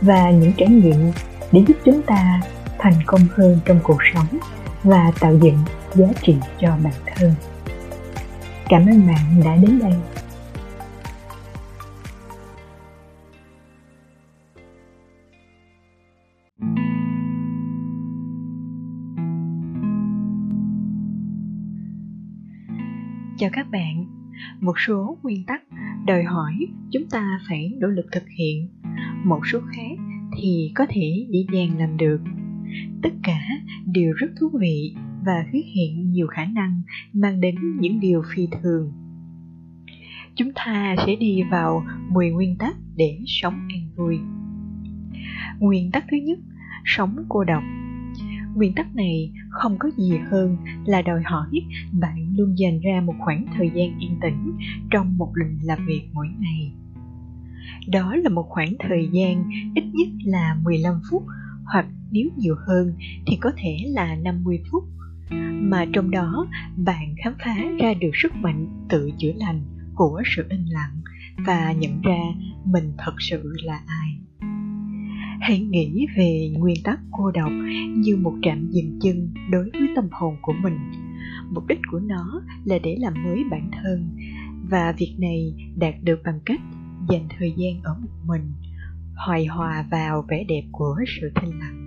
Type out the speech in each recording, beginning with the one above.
và những trải nghiệm để giúp chúng ta thành công hơn trong cuộc sống và tạo dựng giá trị cho bản thân. Cảm ơn bạn đã đến đây. Chào các bạn. Một số nguyên tắc đòi hỏi chúng ta phải nỗ lực thực hiện một số khác thì có thể dễ dàng làm được. Tất cả đều rất thú vị và hứa hiện nhiều khả năng mang đến những điều phi thường. Chúng ta sẽ đi vào 10 nguyên tắc để sống an vui. Nguyên tắc thứ nhất, sống cô độc. Nguyên tắc này không có gì hơn là đòi hỏi bạn luôn dành ra một khoảng thời gian yên tĩnh trong một lần làm việc mỗi ngày đó là một khoảng thời gian ít nhất là 15 phút hoặc nếu nhiều hơn thì có thể là 50 phút. Mà trong đó, bạn khám phá ra được sức mạnh tự chữa lành của sự im lặng và nhận ra mình thật sự là ai. Hãy nghĩ về nguyên tắc cô độc như một trạm dừng chân đối với tâm hồn của mình. Mục đích của nó là để làm mới bản thân và việc này đạt được bằng cách dành thời gian ở một mình hoài hòa vào vẻ đẹp của sự thanh lặng.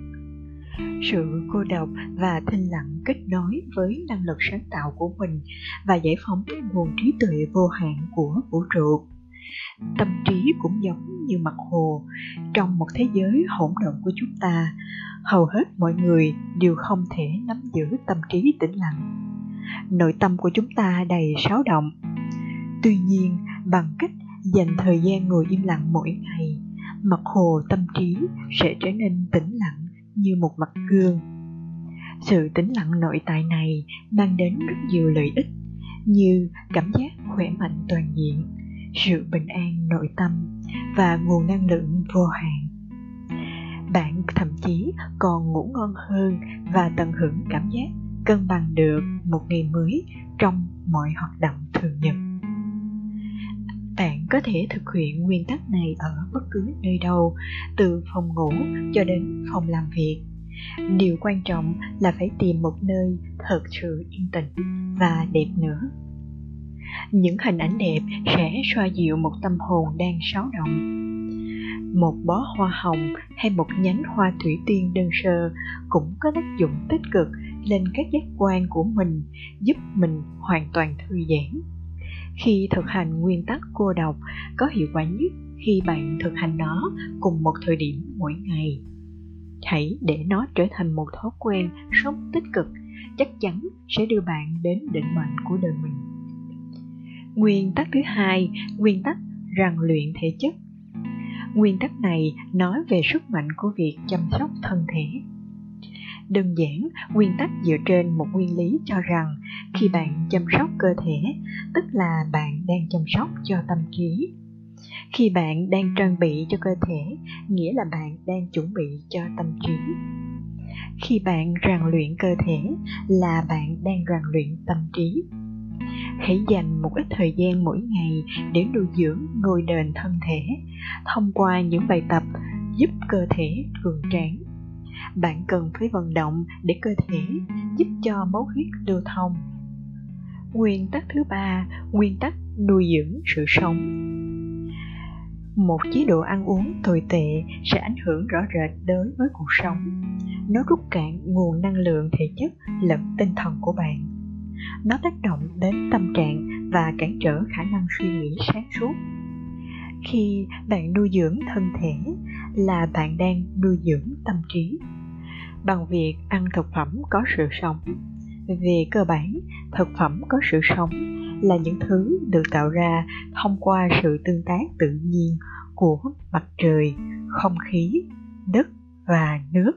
Sự cô độc và thanh lặng kết nối với năng lực sáng tạo của mình và giải phóng nguồn trí tuệ vô hạn của vũ trụ. Tâm trí cũng giống như mặt hồ, trong một thế giới hỗn độn của chúng ta, hầu hết mọi người đều không thể nắm giữ tâm trí tĩnh lặng. Nội tâm của chúng ta đầy sáo động. Tuy nhiên, bằng cách dành thời gian ngồi im lặng mỗi ngày, mặt hồ tâm trí sẽ trở nên tĩnh lặng như một mặt gương. Sự tĩnh lặng nội tại này mang đến rất nhiều lợi ích như cảm giác khỏe mạnh toàn diện, sự bình an nội tâm và nguồn năng lượng vô hạn. Bạn thậm chí còn ngủ ngon hơn và tận hưởng cảm giác cân bằng được một ngày mới trong mọi hoạt động thường nhật bạn có thể thực hiện nguyên tắc này ở bất cứ nơi đâu, từ phòng ngủ cho đến phòng làm việc. Điều quan trọng là phải tìm một nơi thật sự yên tĩnh và đẹp nữa. Những hình ảnh đẹp sẽ xoa dịu một tâm hồn đang xáo động. Một bó hoa hồng hay một nhánh hoa thủy tiên đơn sơ cũng có tác dụng tích cực lên các giác quan của mình, giúp mình hoàn toàn thư giãn khi thực hành nguyên tắc cô độc, có hiệu quả nhất khi bạn thực hành nó cùng một thời điểm mỗi ngày. Hãy để nó trở thành một thói quen sống tích cực, chắc chắn sẽ đưa bạn đến định mệnh của đời mình. Nguyên tắc thứ hai, nguyên tắc rèn luyện thể chất. Nguyên tắc này nói về sức mạnh của việc chăm sóc thân thể đơn giản, nguyên tắc dựa trên một nguyên lý cho rằng khi bạn chăm sóc cơ thể, tức là bạn đang chăm sóc cho tâm trí. Khi bạn đang trang bị cho cơ thể, nghĩa là bạn đang chuẩn bị cho tâm trí. Khi bạn rèn luyện cơ thể, là bạn đang rèn luyện tâm trí. Hãy dành một ít thời gian mỗi ngày để nuôi dưỡng ngôi đền thân thể, thông qua những bài tập giúp cơ thể cường tráng bạn cần phải vận động để cơ thể giúp cho máu huyết lưu thông. Nguyên tắc thứ ba, nguyên tắc nuôi dưỡng sự sống. Một chế độ ăn uống tồi tệ sẽ ảnh hưởng rõ rệt đối với cuộc sống. Nó rút cạn nguồn năng lượng thể chất lẫn tinh thần của bạn. Nó tác động đến tâm trạng và cản trở khả năng suy nghĩ sáng suốt. Khi bạn nuôi dưỡng thân thể là bạn đang nuôi dưỡng tâm trí bằng việc ăn thực phẩm có sự sống. Về cơ bản, thực phẩm có sự sống là những thứ được tạo ra thông qua sự tương tác tự nhiên của mặt trời, không khí, đất và nước.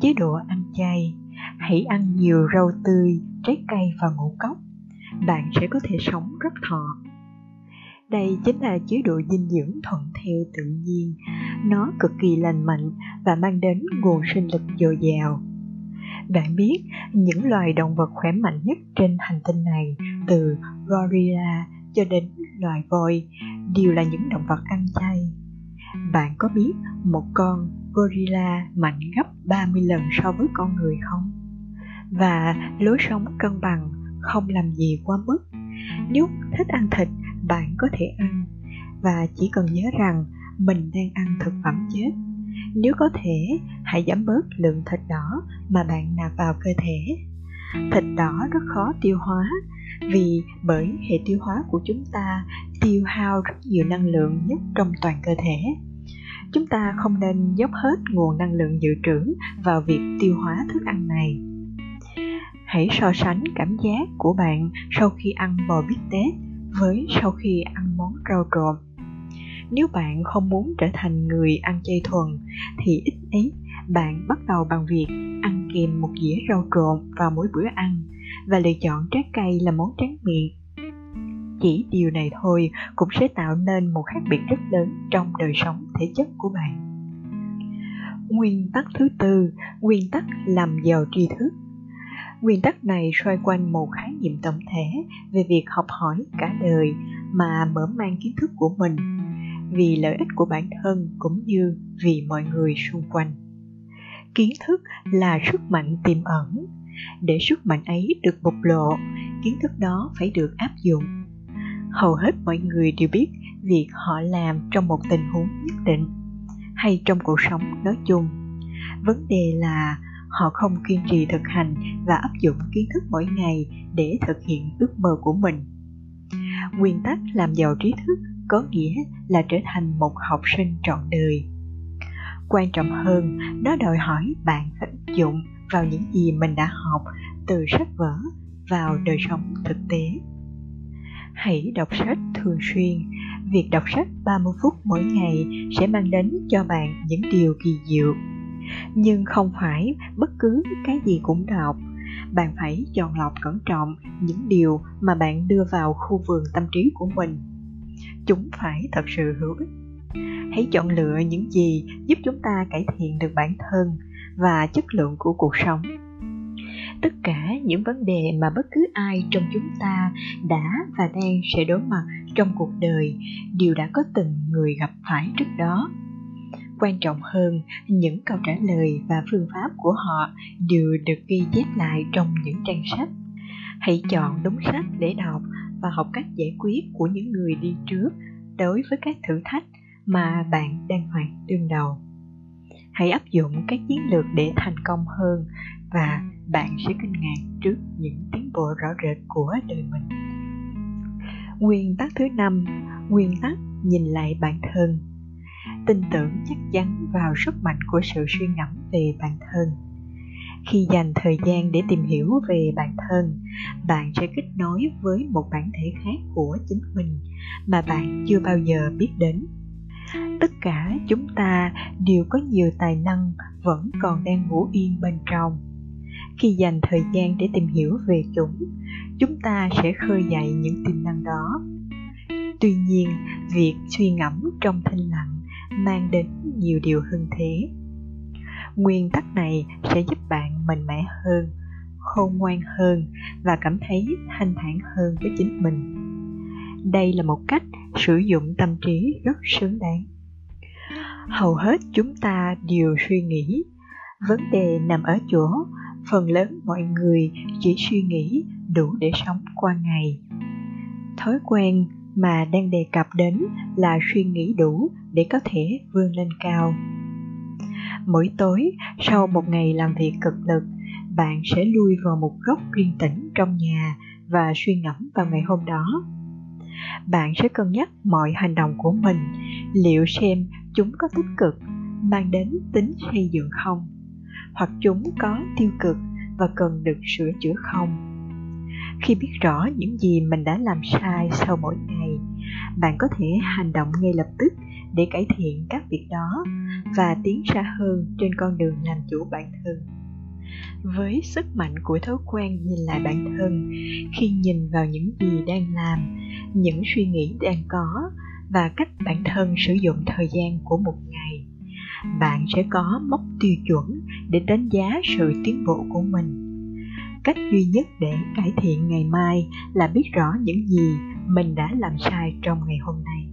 Chế độ ăn chay, hãy ăn nhiều rau tươi, trái cây và ngũ cốc. Bạn sẽ có thể sống rất thọ đây chính là chế độ dinh dưỡng thuận theo tự nhiên nó cực kỳ lành mạnh và mang đến nguồn sinh lực dồi dào bạn biết những loài động vật khỏe mạnh nhất trên hành tinh này từ gorilla cho đến loài voi đều là những động vật ăn chay bạn có biết một con gorilla mạnh gấp 30 lần so với con người không? Và lối sống cân bằng, không làm gì quá mức. Nếu thích ăn thịt, bạn có thể ăn. Và chỉ cần nhớ rằng mình đang ăn thực phẩm chết. Nếu có thể, hãy giảm bớt lượng thịt đỏ mà bạn nạp vào cơ thể. Thịt đỏ rất khó tiêu hóa vì bởi hệ tiêu hóa của chúng ta tiêu hao rất nhiều năng lượng nhất trong toàn cơ thể chúng ta không nên dốc hết nguồn năng lượng dự trữ vào việc tiêu hóa thức ăn này hãy so sánh cảm giác của bạn sau khi ăn bò bít tết với sau khi ăn món rau trộn nếu bạn không muốn trở thành người ăn chay thuần, thì ít ấy bạn bắt đầu bằng việc ăn kèm một dĩa rau trộn vào mỗi bữa ăn và lựa chọn trái cây là món tráng miệng. Chỉ điều này thôi cũng sẽ tạo nên một khác biệt rất lớn trong đời sống thể chất của bạn. Nguyên tắc thứ tư, nguyên tắc làm giàu tri thức nguyên tắc này xoay quanh một khái niệm tổng thể về việc học hỏi cả đời mà mở mang kiến thức của mình, vì lợi ích của bản thân cũng như vì mọi người xung quanh. Kiến thức là sức mạnh tiềm ẩn. Để sức mạnh ấy được bộc lộ, kiến thức đó phải được áp dụng. Hầu hết mọi người đều biết việc họ làm trong một tình huống nhất định hay trong cuộc sống nói chung. Vấn đề là họ không kiên trì thực hành và áp dụng kiến thức mỗi ngày để thực hiện ước mơ của mình nguyên tắc làm giàu trí thức có nghĩa là trở thành một học sinh trọn đời quan trọng hơn, nó đòi hỏi bạn phải áp dụng vào những gì mình đã học từ sách vở vào đời sống thực tế Hãy đọc sách thường xuyên. Việc đọc sách 30 phút mỗi ngày sẽ mang đến cho bạn những điều kỳ diệu. Nhưng không phải bất cứ cái gì cũng đọc. Bạn phải chọn lọc cẩn trọng những điều mà bạn đưa vào khu vườn tâm trí của mình. Chúng phải thật sự hữu ích. Hãy chọn lựa những gì giúp chúng ta cải thiện được bản thân và chất lượng của cuộc sống tất cả những vấn đề mà bất cứ ai trong chúng ta đã và đang sẽ đối mặt trong cuộc đời đều đã có từng người gặp phải trước đó quan trọng hơn, những câu trả lời và phương pháp của họ đều được ghi chép lại trong những trang sách. Hãy chọn đúng sách để đọc và học cách giải quyết của những người đi trước đối với các thử thách mà bạn đang phải đương đầu. Hãy áp dụng các chiến lược để thành công hơn và bạn sẽ kinh ngạc trước những tiến bộ rõ rệt của đời mình. Nguyên tắc thứ năm, nguyên tắc nhìn lại bản thân tin tưởng chắc chắn vào sức mạnh của sự suy ngẫm về bản thân. Khi dành thời gian để tìm hiểu về bản thân, bạn sẽ kết nối với một bản thể khác của chính mình mà bạn chưa bao giờ biết đến. Tất cả chúng ta đều có nhiều tài năng vẫn còn đang ngủ yên bên trong. Khi dành thời gian để tìm hiểu về chúng chúng ta sẽ khơi dậy những tiềm năng đó. Tuy nhiên, việc suy ngẫm trong thinh lặng mang đến nhiều điều hơn thế. Nguyên tắc này sẽ giúp bạn mạnh mẽ hơn, khôn ngoan hơn và cảm thấy thanh thản hơn với chính mình. Đây là một cách sử dụng tâm trí rất xứng đáng. Hầu hết chúng ta đều suy nghĩ, vấn đề nằm ở chỗ phần lớn mọi người chỉ suy nghĩ đủ để sống qua ngày. Thói quen mà đang đề cập đến là suy nghĩ đủ để có thể vươn lên cao. Mỗi tối, sau một ngày làm việc cực lực, bạn sẽ lui vào một góc yên tĩnh trong nhà và suy ngẫm vào ngày hôm đó. Bạn sẽ cân nhắc mọi hành động của mình, liệu xem chúng có tích cực, mang đến tính xây dựng không, hoặc chúng có tiêu cực và cần được sửa chữa không. Khi biết rõ những gì mình đã làm sai sau mỗi ngày bạn có thể hành động ngay lập tức để cải thiện các việc đó và tiến xa hơn trên con đường làm chủ bản thân. Với sức mạnh của thói quen nhìn lại bản thân, khi nhìn vào những gì đang làm, những suy nghĩ đang có và cách bản thân sử dụng thời gian của một ngày, bạn sẽ có mốc tiêu chuẩn để đánh giá sự tiến bộ của mình. Cách duy nhất để cải thiện ngày mai là biết rõ những gì mình đã làm sai trong ngày hôm nay.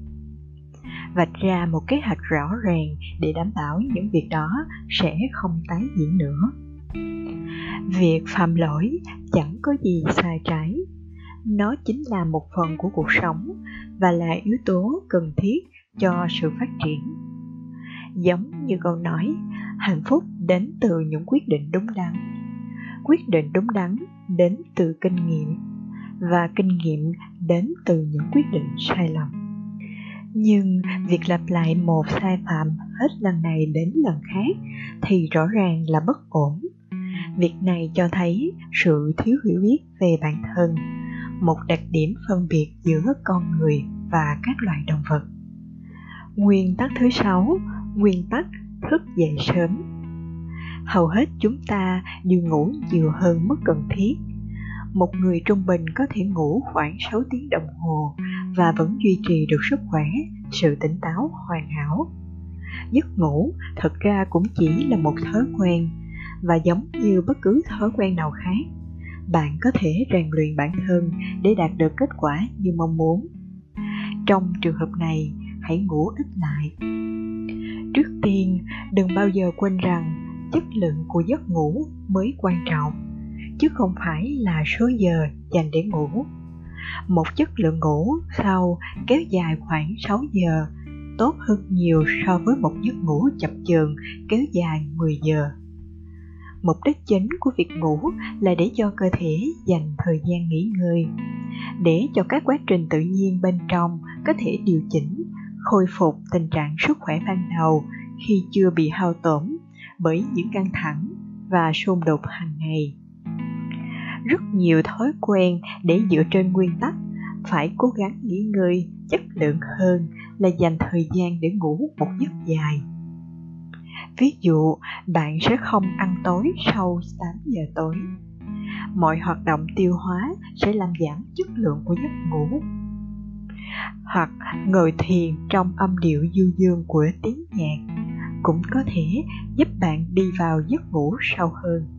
Vạch ra một kế hoạch rõ ràng để đảm bảo những việc đó sẽ không tái diễn nữa. Việc phạm lỗi chẳng có gì sai trái. Nó chính là một phần của cuộc sống và là yếu tố cần thiết cho sự phát triển. Giống như câu nói, hạnh phúc đến từ những quyết định đúng đắn. Quyết định đúng đắn đến từ kinh nghiệm và kinh nghiệm đến từ những quyết định sai lầm. Nhưng việc lặp lại một sai phạm hết lần này đến lần khác thì rõ ràng là bất ổn. Việc này cho thấy sự thiếu hiểu biết về bản thân, một đặc điểm phân biệt giữa con người và các loài động vật. Nguyên tắc thứ sáu, nguyên tắc thức dậy sớm. Hầu hết chúng ta đều ngủ nhiều hơn mức cần thiết một người trung bình có thể ngủ khoảng 6 tiếng đồng hồ và vẫn duy trì được sức khỏe, sự tỉnh táo hoàn hảo. Giấc ngủ thật ra cũng chỉ là một thói quen và giống như bất cứ thói quen nào khác, bạn có thể rèn luyện bản thân để đạt được kết quả như mong muốn. Trong trường hợp này, hãy ngủ ít lại. Trước tiên, đừng bao giờ quên rằng chất lượng của giấc ngủ mới quan trọng chứ không phải là số giờ dành để ngủ một chất lượng ngủ sau kéo dài khoảng 6 giờ tốt hơn nhiều so với một giấc ngủ chập chờn kéo dài 10 giờ. Mục đích chính của việc ngủ là để cho cơ thể dành thời gian nghỉ ngơi, để cho các quá trình tự nhiên bên trong có thể điều chỉnh, khôi phục tình trạng sức khỏe ban đầu khi chưa bị hao tổn bởi những căng thẳng và xung đột hàng ngày rất nhiều thói quen để dựa trên nguyên tắc. Phải cố gắng nghỉ ngơi, chất lượng hơn là dành thời gian để ngủ một giấc dài. Ví dụ, bạn sẽ không ăn tối sau 8 giờ tối. Mọi hoạt động tiêu hóa sẽ làm giảm chất lượng của giấc ngủ. Hoặc ngồi thiền trong âm điệu du dương của tiếng nhạc cũng có thể giúp bạn đi vào giấc ngủ sâu hơn.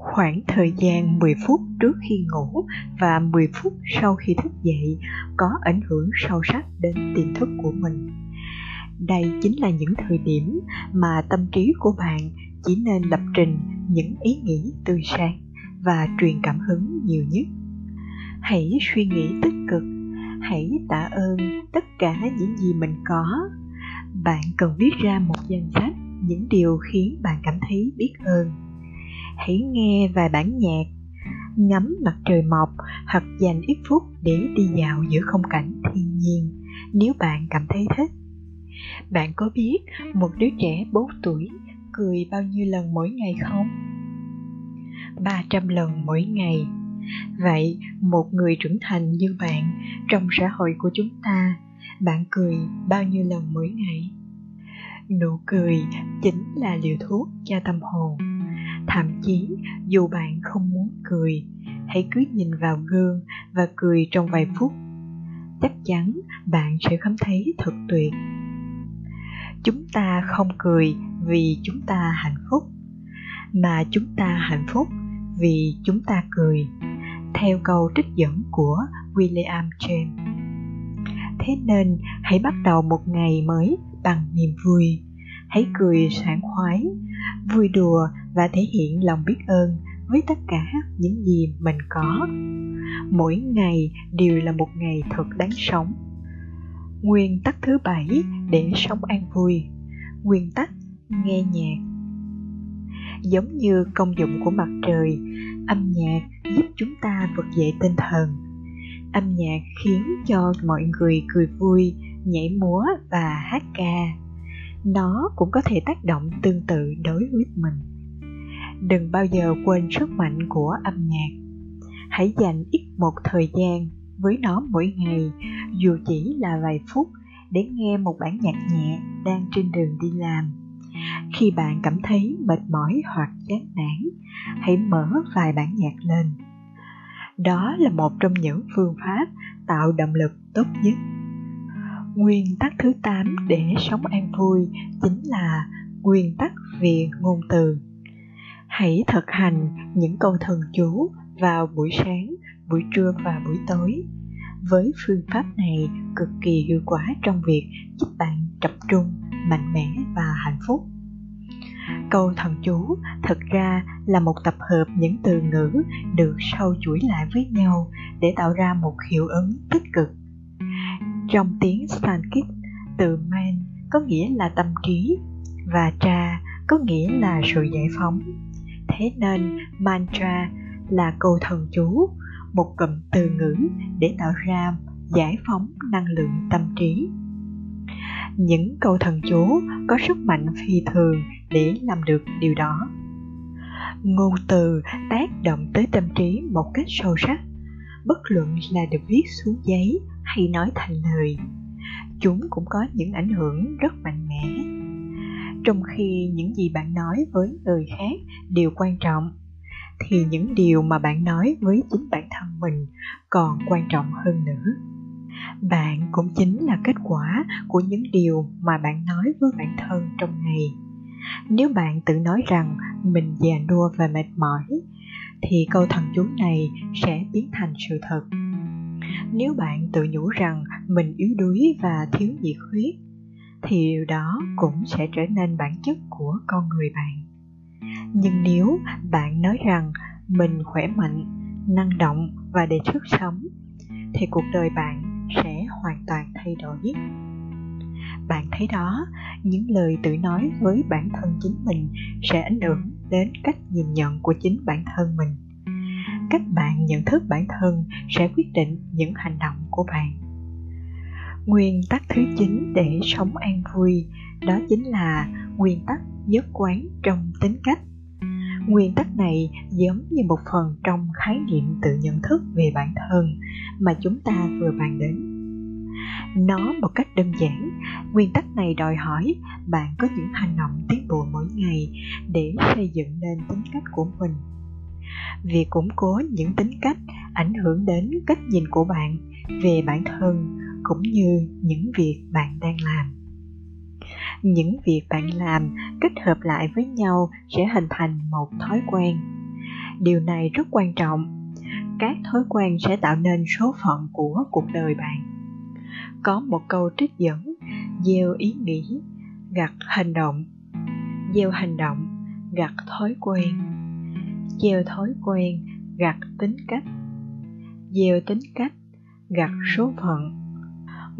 Khoảng thời gian 10 phút trước khi ngủ và 10 phút sau khi thức dậy có ảnh hưởng sâu sắc đến tiềm thức của mình. Đây chính là những thời điểm mà tâm trí của bạn chỉ nên lập trình những ý nghĩ tươi sáng và truyền cảm hứng nhiều nhất. Hãy suy nghĩ tích cực, hãy tạ ơn tất cả những gì mình có bạn cần viết ra một danh sách những điều khiến bạn cảm thấy biết ơn hãy nghe vài bản nhạc ngắm mặt trời mọc hoặc dành ít phút để đi dạo giữa không cảnh thiên nhiên nếu bạn cảm thấy thích bạn có biết một đứa trẻ 4 tuổi cười bao nhiêu lần mỗi ngày không? 300 lần mỗi ngày. Vậy, một người trưởng thành như bạn trong xã hội của chúng ta bạn cười bao nhiêu lần mỗi ngày nụ cười chính là liều thuốc cho tâm hồn thậm chí, dù bạn không muốn cười, hãy cứ nhìn vào gương và cười trong vài phút. Chắc chắn bạn sẽ cảm thấy thật tuyệt. Chúng ta không cười vì chúng ta hạnh phúc, mà chúng ta hạnh phúc vì chúng ta cười, theo câu trích dẫn của William James. Thế nên, hãy bắt đầu một ngày mới bằng niềm vui. Hãy cười sảng khoái, vui đùa và thể hiện lòng biết ơn với tất cả những gì mình có. Mỗi ngày đều là một ngày thật đáng sống. Nguyên tắc thứ bảy, để sống an vui. Nguyên tắc, nghe nhạc. Giống như công dụng của mặt trời, âm nhạc giúp chúng ta vực dậy tinh thần. Âm nhạc khiến cho mọi người cười vui, nhảy múa và hát ca. Nó cũng có thể tác động tương tự đối với mình đừng bao giờ quên sức mạnh của âm nhạc. Hãy dành ít một thời gian với nó mỗi ngày, dù chỉ là vài phút, để nghe một bản nhạc nhẹ đang trên đường đi làm. Khi bạn cảm thấy mệt mỏi hoặc chán nản, hãy mở vài bản nhạc lên. Đó là một trong những phương pháp tạo động lực tốt nhất. Nguyên tắc thứ 8 để sống an vui chính là nguyên tắc về ngôn từ hãy thực hành những câu thần chú vào buổi sáng, buổi trưa và buổi tối. Với phương pháp này cực kỳ hiệu quả trong việc giúp bạn tập trung, mạnh mẽ và hạnh phúc. Câu thần chú thực ra là một tập hợp những từ ngữ được sâu chuỗi lại với nhau để tạo ra một hiệu ứng tích cực. Trong tiếng sanskrit, từ man có nghĩa là tâm trí và tra có nghĩa là sự giải phóng thế nên mantra là câu thần chú, một cụm từ ngữ để tạo ra giải phóng năng lượng tâm trí. Những câu thần chú có sức mạnh phi thường để làm được điều đó. Ngôn từ tác động tới tâm trí một cách sâu sắc, bất luận là được viết xuống giấy hay nói thành lời, chúng cũng có những ảnh hưởng rất mạnh mẽ trong khi những gì bạn nói với người khác đều quan trọng, thì những điều mà bạn nói với chính bản thân mình còn quan trọng hơn nữa. Bạn cũng chính là kết quả của những điều mà bạn nói với bản thân trong ngày. Nếu bạn tự nói rằng mình già nua và mệt mỏi, thì câu thần chú này sẽ biến thành sự thật. Nếu bạn tự nhủ rằng mình yếu đuối và thiếu nhiệt huyết thì điều đó cũng sẽ trở nên bản chất của con người bạn. Nhưng nếu bạn nói rằng mình khỏe mạnh, năng động và đầy sức sống, thì cuộc đời bạn sẽ hoàn toàn thay đổi. Bạn thấy đó, những lời tự nói với bản thân chính mình sẽ ảnh hưởng đến cách nhìn nhận của chính bản thân mình. Cách bạn nhận thức bản thân sẽ quyết định những hành động của bạn nguyên tắc thứ chín để sống an vui, đó chính là nguyên tắc nhất quán trong tính cách. Nguyên tắc này giống như một phần trong khái niệm tự nhận thức về bản thân mà chúng ta vừa bàn đến. Nó một cách đơn giản, nguyên tắc này đòi hỏi bạn có những hành động tiến bộ mỗi ngày để xây dựng nên tính cách của mình. Việc củng cố những tính cách ảnh hưởng đến cách nhìn của bạn về bản thân cũng như những việc bạn đang làm. Những việc bạn làm kết hợp lại với nhau sẽ hình thành một thói quen. Điều này rất quan trọng. Các thói quen sẽ tạo nên số phận của cuộc đời bạn. Có một câu trích dẫn, gieo ý nghĩ, gặt hành động. Gieo hành động, gặt thói quen. Gieo thói quen, gặt tính cách. Gieo tính cách, gặt số phận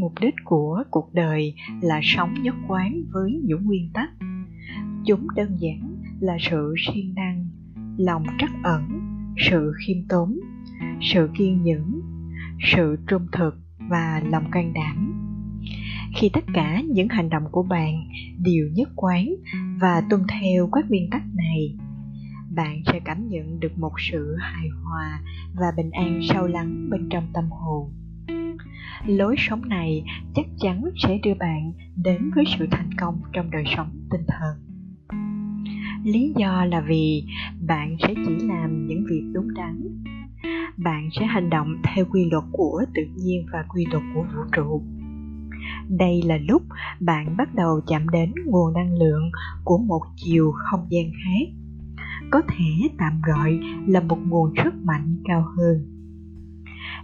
mục đích của cuộc đời là sống nhất quán với những nguyên tắc. Chúng đơn giản là sự siêng năng, lòng trắc ẩn, sự khiêm tốn, sự kiên nhẫn, sự trung thực và lòng can đảm. Khi tất cả những hành động của bạn đều nhất quán và tuân theo các nguyên tắc này, bạn sẽ cảm nhận được một sự hài hòa và bình an sâu lắng bên trong tâm hồn lối sống này chắc chắn sẽ đưa bạn đến với sự thành công trong đời sống tinh thần. Lý do là vì bạn sẽ chỉ làm những việc đúng đắn. Bạn sẽ hành động theo quy luật của tự nhiên và quy luật của vũ trụ. Đây là lúc bạn bắt đầu chạm đến nguồn năng lượng của một chiều không gian khác. Có thể tạm gọi là một nguồn sức mạnh cao hơn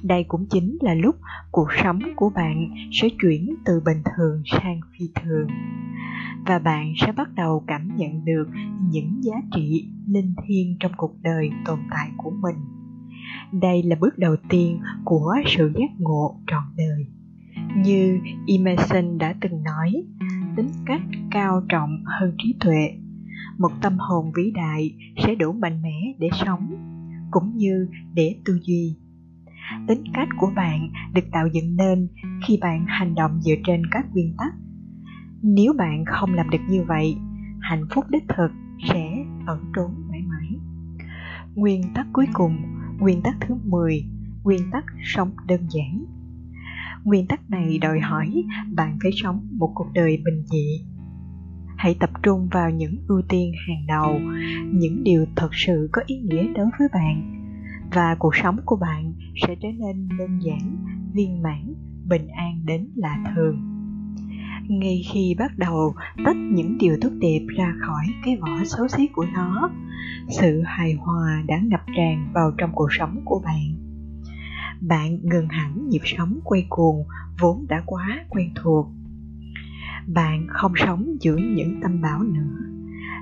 đây cũng chính là lúc cuộc sống của bạn sẽ chuyển từ bình thường sang phi thường. Và bạn sẽ bắt đầu cảm nhận được những giá trị linh thiêng trong cuộc đời tồn tại của mình. Đây là bước đầu tiên của sự giác ngộ trọn đời. Như emerson đã từng nói, tính cách cao trọng hơn trí tuệ, một tâm hồn vĩ đại sẽ đủ mạnh mẽ để sống, cũng như để tư duy tính cách của bạn được tạo dựng nên khi bạn hành động dựa trên các nguyên tắc. Nếu bạn không làm được như vậy, hạnh phúc đích thực sẽ ẩn trốn mãi mãi. Nguyên tắc cuối cùng, nguyên tắc thứ 10 nguyên tắc sống đơn giản. Nguyên tắc này đòi hỏi bạn phải sống một cuộc đời bình dị. Hãy tập trung vào những ưu tiên hàng đầu, những điều thật sự có ý nghĩa đối với bạn và cuộc sống của bạn sẽ trở nên đơn giản, viên mãn, bình an đến lạ thường. Ngay khi bắt đầu tách những điều tốt đẹp ra khỏi cái vỏ xấu xí của nó, sự hài hòa đã ngập tràn vào trong cuộc sống của bạn. Bạn ngừng hẳn nhịp sống quay cuồng vốn đã quá quen thuộc. Bạn không sống giữa những tâm bão nữa.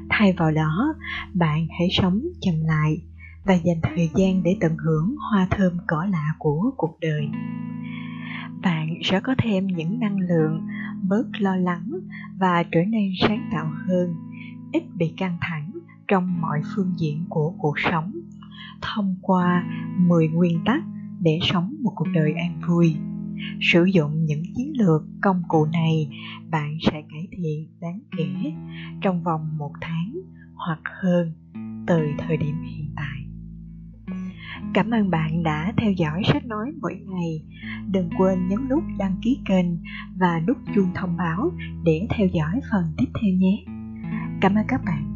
Thay vào đó, bạn hãy sống chậm lại và dành thời gian để tận hưởng hoa thơm cỏ lạ của cuộc đời. Bạn sẽ có thêm những năng lượng bớt lo lắng và trở nên sáng tạo hơn, ít bị căng thẳng trong mọi phương diện của cuộc sống, thông qua 10 nguyên tắc để sống một cuộc đời an vui. Sử dụng những chiến lược công cụ này, bạn sẽ cải thiện đáng kể trong vòng một tháng hoặc hơn từ thời điểm hiện tại cảm ơn bạn đã theo dõi sách nói mỗi ngày. Đừng quên nhấn nút đăng ký kênh và nút chuông thông báo để theo dõi phần tiếp theo nhé. Cảm ơn các bạn.